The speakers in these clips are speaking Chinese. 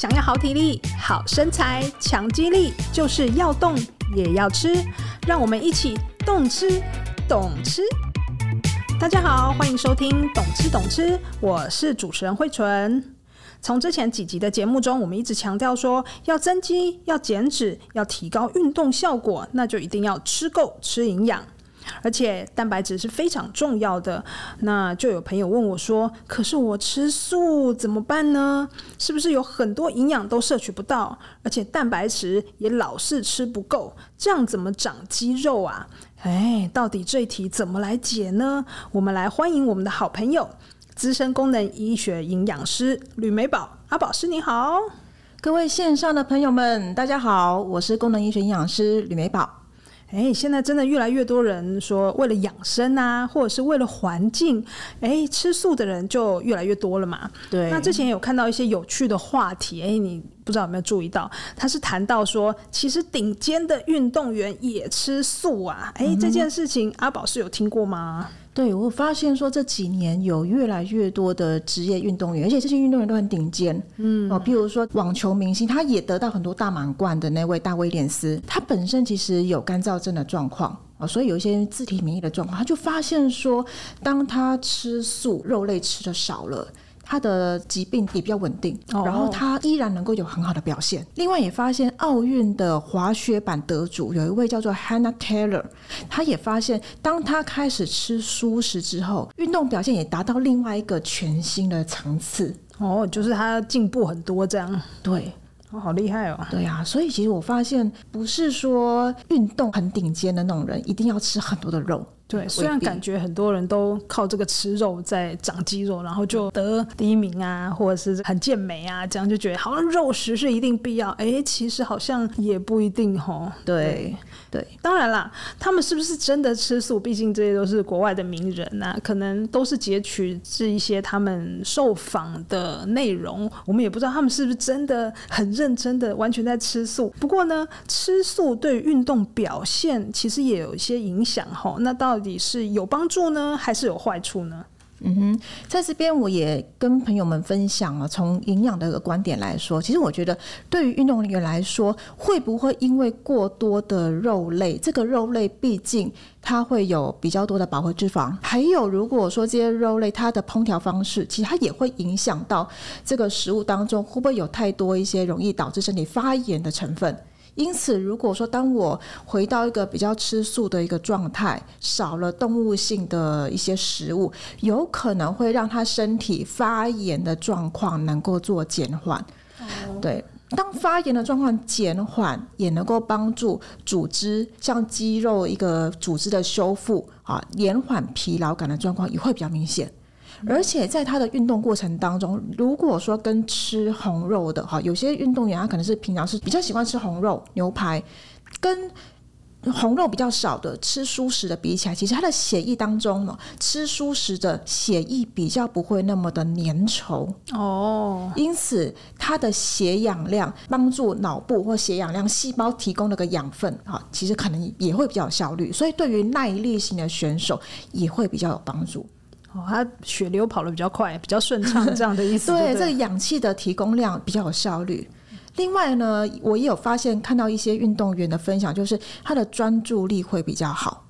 想要好体力、好身材、强肌力，就是要动也要吃。让我们一起动吃、懂吃。大家好，欢迎收听《懂吃懂吃》，我是主持人慧纯。从之前几集的节目中，我们一直强调说，要增肌、要减脂、要提高运动效果，那就一定要吃够、吃营养。而且蛋白质是非常重要的，那就有朋友问我说：“可是我吃素怎么办呢？是不是有很多营养都摄取不到，而且蛋白质也老是吃不够，这样怎么长肌肉啊？”哎，到底这一题怎么来解呢？我们来欢迎我们的好朋友，资深功能医学营养师吕美宝阿宝师，你好！各位线上的朋友们，大家好，我是功能医学营养师吕美宝。哎，现在真的越来越多人说，为了养生啊，或者是为了环境，哎，吃素的人就越来越多了嘛。对。那之前有看到一些有趣的话题，哎，你不知道有没有注意到？他是谈到说，其实顶尖的运动员也吃素啊。哎，这件事情阿宝是有听过吗？对，我发现说这几年有越来越多的职业运动员，而且这些运动员都很顶尖。嗯，哦，譬如说网球明星，他也得到很多大满贯的那位大威廉斯，他本身其实有干燥症的状况啊，所以有一些自体免疫的状况，他就发现说，当他吃素，肉类吃的少了。他的疾病也比较稳定，然后他依然能够有很好的表现。另外也发现奥运的滑雪板得主有一位叫做 Hannah Taylor，他也发现当他开始吃蔬食之后，运动表现也达到另外一个全新的层次。哦，就是他进步很多这样。对，哦，好厉害哦。对啊，所以其实我发现不是说运动很顶尖的那种人一定要吃很多的肉。对，虽然感觉很多人都靠这个吃肉在长肌肉，然后就得第一名啊，或者是很健美啊，这样就觉得好像肉食是一定必要。哎，其实好像也不一定吼。对对，当然啦，他们是不是真的吃素？毕竟这些都是国外的名人呐、啊，可能都是截取这一些他们受访的内容，我们也不知道他们是不是真的很认真的完全在吃素。不过呢，吃素对运动表现其实也有一些影响吼。那到到底是有帮助呢，还是有坏处呢？嗯哼，在这边我也跟朋友们分享了，从营养的一个观点来说，其实我觉得对于运动员来说，会不会因为过多的肉类，这个肉类毕竟它会有比较多的饱和脂肪，还有如果说这些肉类它的烹调方式，其实它也会影响到这个食物当中会不会有太多一些容易导致身体发炎的成分。因此，如果说当我回到一个比较吃素的一个状态，少了动物性的一些食物，有可能会让他身体发炎的状况能够做减缓。Oh. 对，当发炎的状况减缓，也能够帮助组织，像肌肉一个组织的修复啊，延缓疲劳感的状况也会比较明显。而且在他的运动过程当中，如果说跟吃红肉的哈，有些运动员他可能是平常是比较喜欢吃红肉牛排，跟红肉比较少的吃蔬食的比起来，其实他的血液当中呢，吃蔬食的血液比较不会那么的粘稠。哦，因此它的血氧量帮助脑部或血氧量细胞提供那个养分啊，其实可能也会比较有效率，所以对于耐力型的选手也会比较有帮助。哦，他血流跑得比较快，比较顺畅，这样的意思 对。对，这个氧气的提供量比较有效率。另外呢，我也有发现看到一些运动员的分享，就是他的专注力会比较好，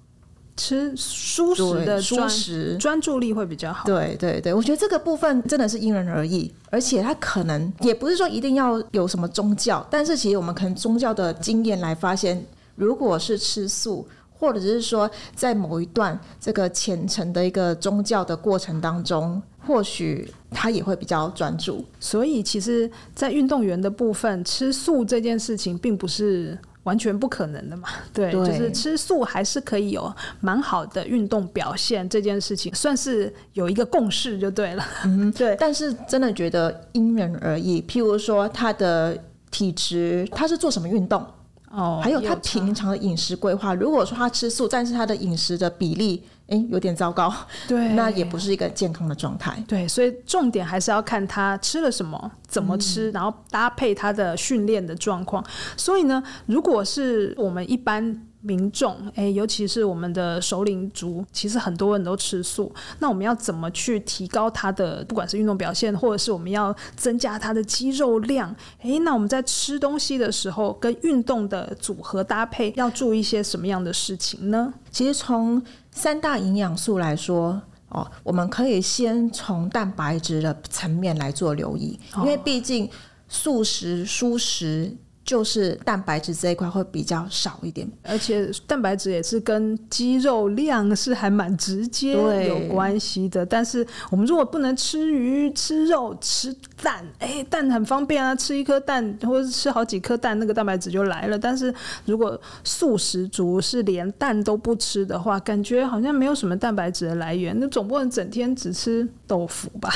吃舒食的专食专注力会比较好。对对对，我觉得这个部分真的是因人而异，而且他可能也不是说一定要有什么宗教，但是其实我们可能宗教的经验来发现，如果是吃素。或者是说，在某一段这个虔诚的一个宗教的过程当中，或许他也会比较专注。所以，其实，在运动员的部分，吃素这件事情并不是完全不可能的嘛。对，对就是吃素还是可以有蛮好的运动表现。这件事情算是有一个共识就对了。嗯，对。但是真的觉得因人而异。譬如说，他的体质，他是做什么运动？哦，还有他平常的饮食规划，如果说他吃素，但是他的饮食的比例，诶，有点糟糕，对，那也不是一个健康的状态。对，所以重点还是要看他吃了什么，怎么吃，嗯、然后搭配他的训练的状况。所以呢，如果是我们一般民众，哎，尤其是我们的首领族，其实很多人都吃素。那我们要怎么去提高他的，不管是运动表现，或者是我们要增加他的肌肉量？哎，那我们在吃东西的时候，跟运动的组合搭配，要注意一些什么样的事情呢？其实从三大营养素来说，哦，我们可以先从蛋白质的层面来做留意，因为毕竟素食、蔬食。就是蛋白质这一块会比较少一点，而且蛋白质也是跟肌肉量是还蛮直接有关系的。但是我们如果不能吃鱼、吃肉、吃蛋，哎、欸，蛋很方便啊，吃一颗蛋或者是吃好几颗蛋，那个蛋白质就来了。但是如果素食族是连蛋都不吃的话，感觉好像没有什么蛋白质的来源。那总不能整天只吃豆腐吧？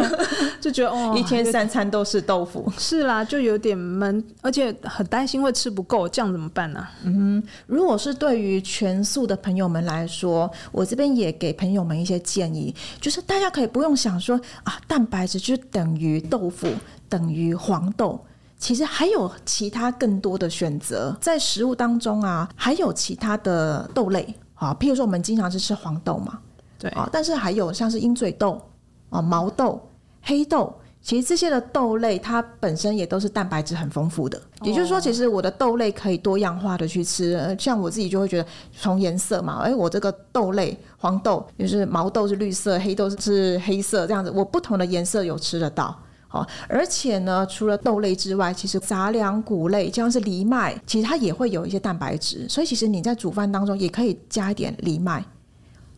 就觉得哦，一天三餐都是豆腐，是啦，就有点闷，而且。很担心会吃不够，这样怎么办呢？嗯，如果是对于全素的朋友们来说，我这边也给朋友们一些建议，就是大家可以不用想说啊，蛋白质就等于豆腐，等于黄豆，其实还有其他更多的选择，在食物当中啊，还有其他的豆类啊，譬如说我们经常是吃黄豆嘛，对啊，但是还有像是鹰嘴豆啊、毛豆、黑豆。其实这些的豆类，它本身也都是蛋白质很丰富的。也就是说，其实我的豆类可以多样化的去吃。像我自己就会觉得，从颜色嘛，哎，我这个豆类，黄豆就是毛豆是绿色，黑豆是黑色，这样子，我不同的颜色有吃得到。好，而且呢，除了豆类之外，其实杂粮、谷类，像是藜麦，其实它也会有一些蛋白质。所以，其实你在煮饭当中也可以加一点藜麦。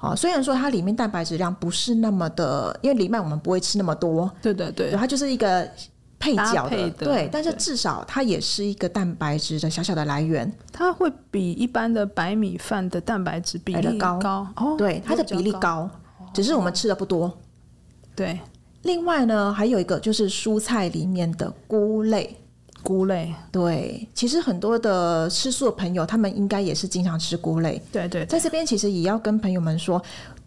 哦，虽然说它里面蛋白质量不是那么的，因为藜麦我们不会吃那么多，对对对，它就是一个配角的，的对，但是至少它也是一个蛋白质的小小的来源，它会比一般的白米饭的蛋白质比例高，高。哦，对，它的比例高，高，只是我们吃的不多，对。另外呢，还有一个就是蔬菜里面的菇类。菇类，对，其实很多的吃素的朋友，他们应该也是经常吃菇类。对，对对，在这边其实也要跟朋友们说，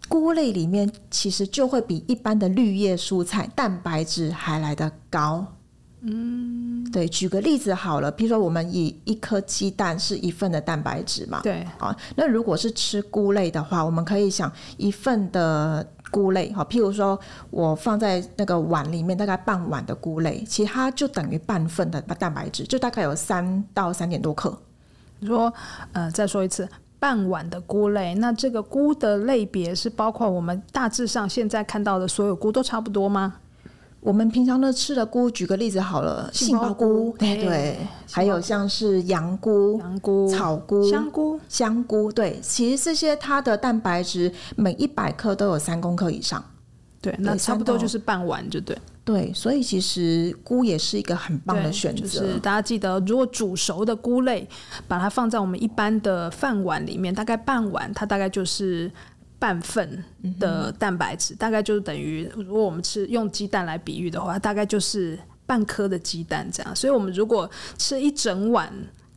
菇类里面其实就会比一般的绿叶蔬菜蛋白质还来得高。嗯，对，举个例子好了，比如说我们以一颗鸡蛋是一份的蛋白质嘛，对，啊，那如果是吃菇类的话，我们可以想一份的。菇类哈，譬如说我放在那个碗里面，大概半碗的菇类，其他就等于半份的蛋白质，就大概有三到三点多克。你说，呃，再说一次，半碗的菇类，那这个菇的类别是包括我们大致上现在看到的所有菇都差不多吗？我们平常的吃的菇，举个例子好了，杏鲍菇，对对，还有像是羊菇、羊菇、草菇、香菇、香菇，对，其实这些它的蛋白质每一百克都有三公克以上，对，那差不多就是半碗，就对。对，所以其实菇也是一个很棒的选择。就是大家记得，如果煮熟的菇类，把它放在我们一般的饭碗里面，大概半碗，它大概就是。半份的蛋白质，大概就是等于，如果我们吃用鸡蛋来比喻的话，大概就是半颗的鸡蛋这样。所以，我们如果吃一整碗。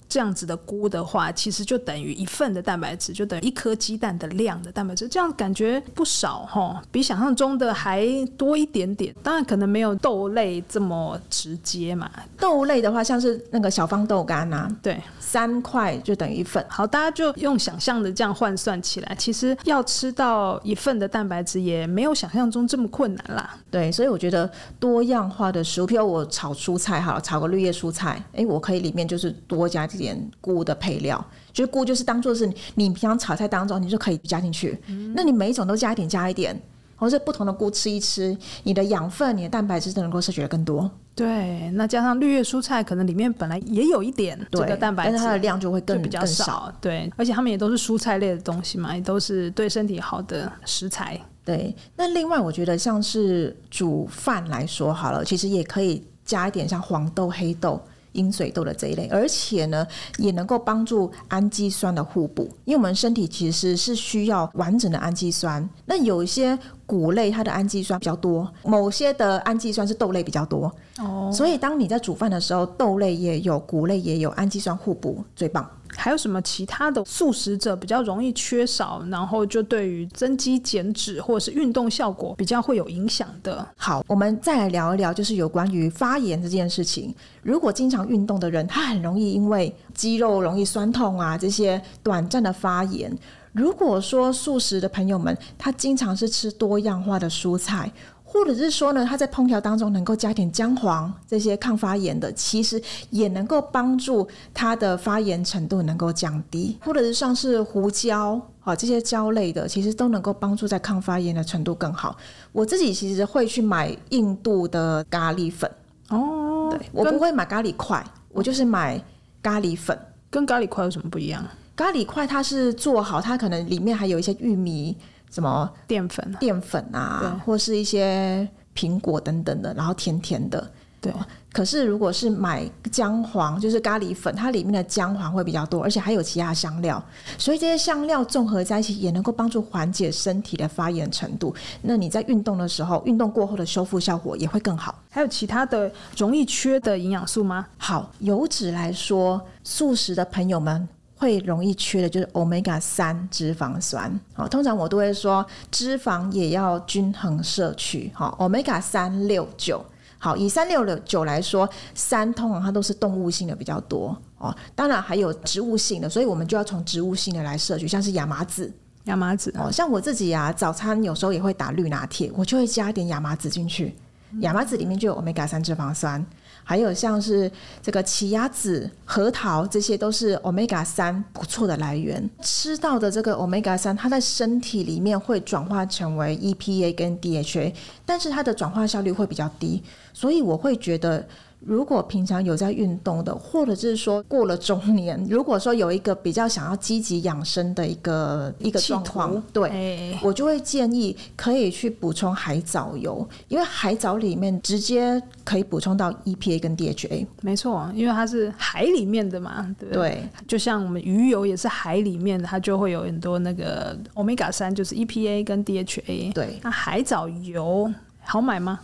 这样子的菇的话，其实就等于一份的蛋白质，就等于一颗鸡蛋的量的蛋白质，这样感觉不少哈，比想象中的还多一点点。当然可能没有豆类这么直接嘛。豆类的话，像是那个小方豆干啊，对，三块就等于一份。好，大家就用想象的这样换算起来，其实要吃到一份的蛋白质也没有想象中这么困难啦。对，所以我觉得多样化的食物，譬如我炒蔬菜好了，炒个绿叶蔬菜，哎，我可以里面就是多加。点菇的配料，就是菇，就是当做是你平常炒菜当中，你就可以加进去。嗯。那你每一种都加一点，加一点，或者不同的菇吃一吃，你的养分、你的蛋白质都能够摄取的更多。对，那加上绿叶蔬菜，可能里面本来也有一点这个蛋白质，但是它的量就会更就比较少。对，而且它们也都是蔬菜类的东西嘛，也都是对身体好的食材。对，那另外我觉得像是煮饭来说好了，其实也可以加一点像黄豆、黑豆。鹰嘴豆的这一类，而且呢，也能够帮助氨基酸的互补，因为我们身体其实是需要完整的氨基酸。那有一些谷类，它的氨基酸比较多，某些的氨基酸是豆类比较多。哦，所以当你在煮饭的时候，豆类也有，谷类也有，氨基酸互补最棒。还有什么其他的素食者比较容易缺少，然后就对于增肌减脂或者是运动效果比较会有影响的？好，我们再来聊一聊，就是有关于发炎这件事情。如果经常运动的人，他很容易因为肌肉容易酸痛啊，这些短暂的发炎。如果说素食的朋友们，他经常是吃多样化的蔬菜。或者是说呢，它在烹调当中能够加点姜黄，这些抗发炎的，其实也能够帮助它的发炎程度能够降低。或者是像是胡椒啊这些椒类的，其实都能够帮助在抗发炎的程度更好。我自己其实会去买印度的咖喱粉哦，对，我不会买咖喱块，我就是买咖喱粉。跟咖喱块有什么不一样？咖喱块它是做好，它可能里面还有一些玉米。什么淀粉、淀粉啊，或是一些苹果等等的，然后甜甜的。对，可是如果是买姜黄，就是咖喱粉，它里面的姜黄会比较多，而且还有其他香料，所以这些香料综合在一起，也能够帮助缓解身体的发炎程度。那你在运动的时候，运动过后的修复效果也会更好。还有其他的容易缺的营养素吗？好，油脂来说，素食的朋友们。会容易缺的就是 Omega 三脂肪酸，好，通常我都会说脂肪也要均衡摄取，好，Omega 三六九，好，以三六九来说，三通常它都是动物性的比较多。哦，当然还有植物性的，所以我们就要从植物性的来摄取，像是亚麻籽，亚麻籽。哦，像我自己啊，早餐有时候也会打绿拿铁，我就会加一点亚麻籽进去，亚麻籽里面就有 Omega 三脂肪酸。还有像是这个奇亚籽、核桃，这些都是 Omega 三不错的来源。吃到的这个 Omega 三，它在身体里面会转化成为 EPA 跟 DHA，但是它的转化效率会比较低，所以我会觉得。如果平常有在运动的，或者是说过了中年，如果说有一个比较想要积极养生的一个一个状况，对、欸，我就会建议可以去补充海藻油，因为海藻里面直接可以补充到 EPA 跟 DHA。没错，因为它是海里面的嘛，对不对？对，就像我们鱼油也是海里面的，它就会有很多那个 Omega 三，就是 EPA 跟 DHA。对，那海藻油好买吗？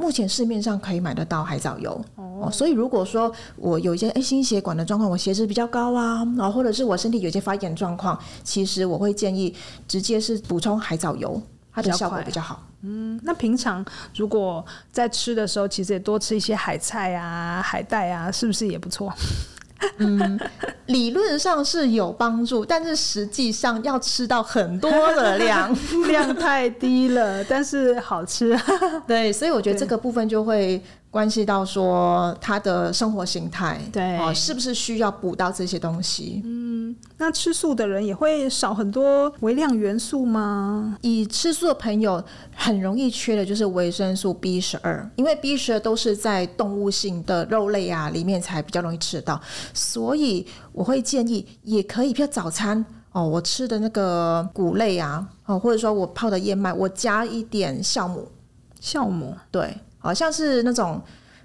目前市面上可以买得到海藻油哦，所以如果说我有一些诶心血管的状况，我血脂比较高啊，然后或者是我身体有一些发炎状况，其实我会建议直接是补充海藻油，它的效果比较好。嗯，那平常如果在吃的时候，其实也多吃一些海菜啊、海带啊，是不是也不错？嗯，理论上是有帮助，但是实际上要吃到很多的量，量太低了，但是好吃。对，所以我觉得这个部分就会。关系到说他的生活形态，对哦，是不是需要补到这些东西？嗯，那吃素的人也会少很多微量元素吗？以吃素的朋友很容易缺的就是维生素 B 十二，因为 B 十二都是在动物性的肉类啊里面才比较容易吃得到，所以我会建议也可以，比如早餐哦，我吃的那个谷类啊，哦，或者说我泡的燕麦，我加一点酵母，酵母，对。好像是那种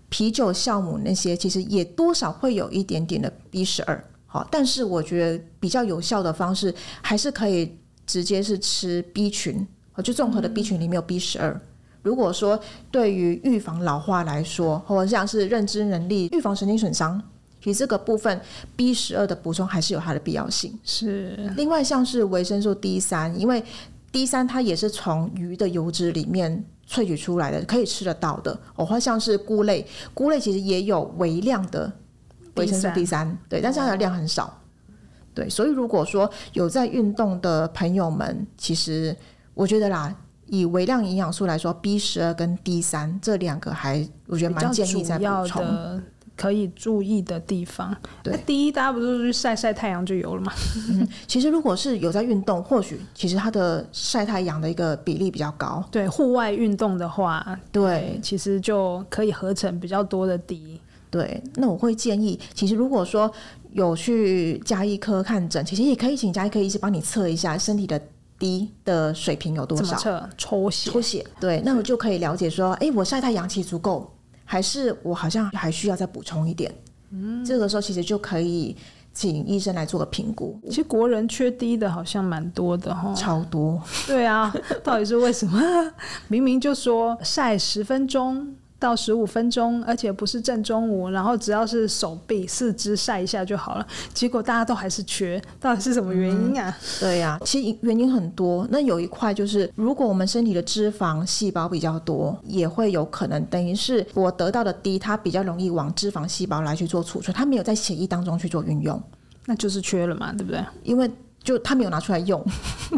啤酒酵母那些，其实也多少会有一点点的 B 十二。好，但是我觉得比较有效的方式还是可以直接是吃 B 群，就综合的 B 群里面有 B 十二。如果说对于预防老化来说，或者像是认知能力、预防神经损伤，其实这个部分 B 十二的补充还是有它的必要性。是。另外像是维生素 D 三，因为 D 三它也是从鱼的油脂里面。萃取出来的可以吃得到的，哦，或像是菇类，菇类其实也有微量的维生素 D 三，对，但是它的量很少，对，所以如果说有在运动的朋友们，其实我觉得啦，以微量营养素来说，B 十二跟 D 三这两个还我觉得蛮建议在补充。可以注意的地方，那，第一，大家不是去晒晒太阳就有了吗？嗯，其实如果是有在运动，或许其实它的晒太阳的一个比例比较高。对，户外运动的话，对，其实就可以合成比较多的 D。对，那我会建议，其实如果说有去加医科看诊，其实也可以请加医科医师帮你测一下身体的低的水平有多少。测？抽血。抽血。对，那我就可以了解说，哎，我晒太阳气足够。还是我好像还需要再补充一点，嗯，这个时候其实就可以请医生来做个评估。其实国人缺低的好像蛮多的哈，超多。对啊，到底是为什么？明明就说晒十分钟到十五分钟，而且不是正中午，然后只要是手臂、四肢晒一下就好了。结果大家都还是缺，到底是什么原因啊？嗯、对呀、啊，其实原因很多。那有一块就是，如果我们身体的脂肪细胞比较多，也会有可能等于是我得到的低它比较容易往脂肪细胞来去做储存，它没有在血液当中去做运用，那就是缺了嘛，对不对？因为就它没有拿出来用。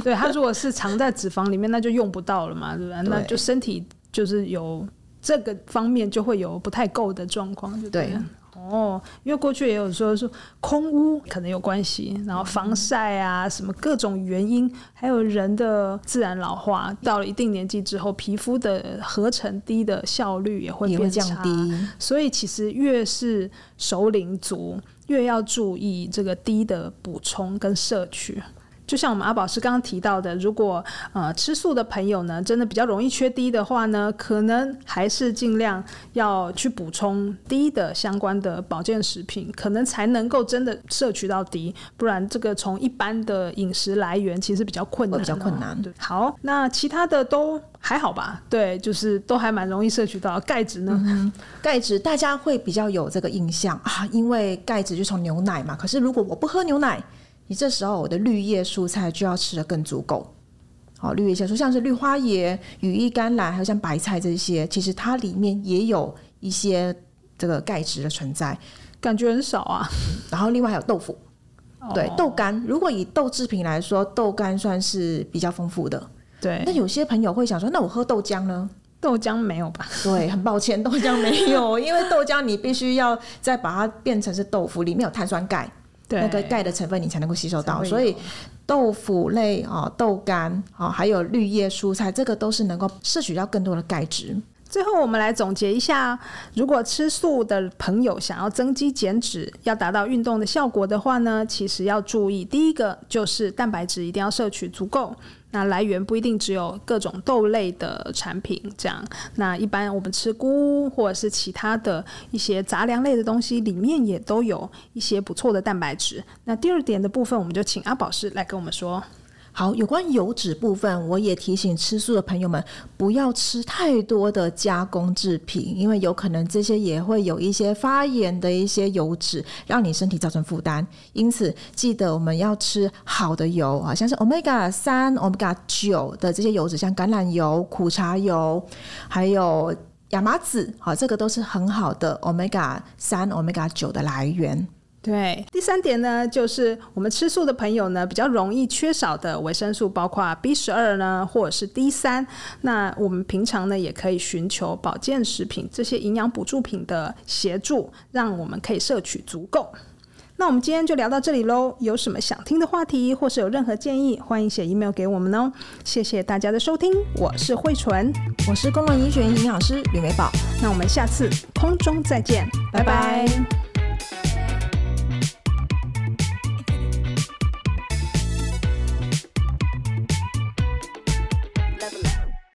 对，它如果是藏在 脂肪里面，那就用不到了嘛，对不对？对，那就身体就是有。这个方面就会有不太够的状况，对？哦，因为过去也有说说空屋可能有关系，然后防晒啊什么各种原因，还有人的自然老化，到了一定年纪之后，皮肤的合成低的效率也会变差，降低。所以其实越是熟龄族，越要注意这个低的补充跟摄取。就像我们阿宝师刚刚提到的，如果呃吃素的朋友呢，真的比较容易缺 D 的话呢，可能还是尽量要去补充 D 的相关的保健食品，可能才能够真的摄取到 D，不然这个从一般的饮食来源其实比较困难，比较困难。对，好，那其他的都还好吧？对，就是都还蛮容易摄取到。钙质呢？嗯、钙质大家会比较有这个印象啊，因为钙质就从牛奶嘛。可是如果我不喝牛奶，你这时候我的绿叶蔬菜就要吃的更足够，好，绿叶像像是绿花椰、羽衣甘蓝，还有像白菜这些，其实它里面也有一些这个钙质的存在，感觉很少啊。然后另外还有豆腐，对，豆干，如果以豆制品来说，豆干算是比较丰富的。对，那有些朋友会想说，那我喝豆浆呢？豆浆没有吧？对，很抱歉，豆浆没有，因为豆浆你必须要再把它变成是豆腐，里面有碳酸钙。对那个钙的成分你才能够吸收到，所以豆腐类啊、豆干啊，还有绿叶蔬菜，这个都是能够摄取到更多的钙质。最后，我们来总结一下：如果吃素的朋友想要增肌减脂，要达到运动的效果的话呢，其实要注意，第一个就是蛋白质一定要摄取足够。那来源不一定只有各种豆类的产品，这样。那一般我们吃菇或者是其他的一些杂粮类的东西，里面也都有一些不错的蛋白质。那第二点的部分，我们就请阿宝师来跟我们说。好，有关油脂部分，我也提醒吃素的朋友们不要吃太多的加工制品，因为有可能这些也会有一些发炎的一些油脂，让你身体造成负担。因此，记得我们要吃好的油啊，像是 Omega 三、Omega 九的这些油脂，像橄榄油、苦茶油，还有亚麻籽，好，这个都是很好的 Omega 三、Omega 九的来源。对，第三点呢，就是我们吃素的朋友呢，比较容易缺少的维生素，包括 B 十二呢，或者是 D 三。那我们平常呢，也可以寻求保健食品这些营养补助品的协助，让我们可以摄取足够。那我们今天就聊到这里喽。有什么想听的话题，或是有任何建议，欢迎写 email 给我们哦。谢谢大家的收听，我是慧纯，我是功能医学营养师吕美宝。那我们下次空中再见，拜拜。拜拜。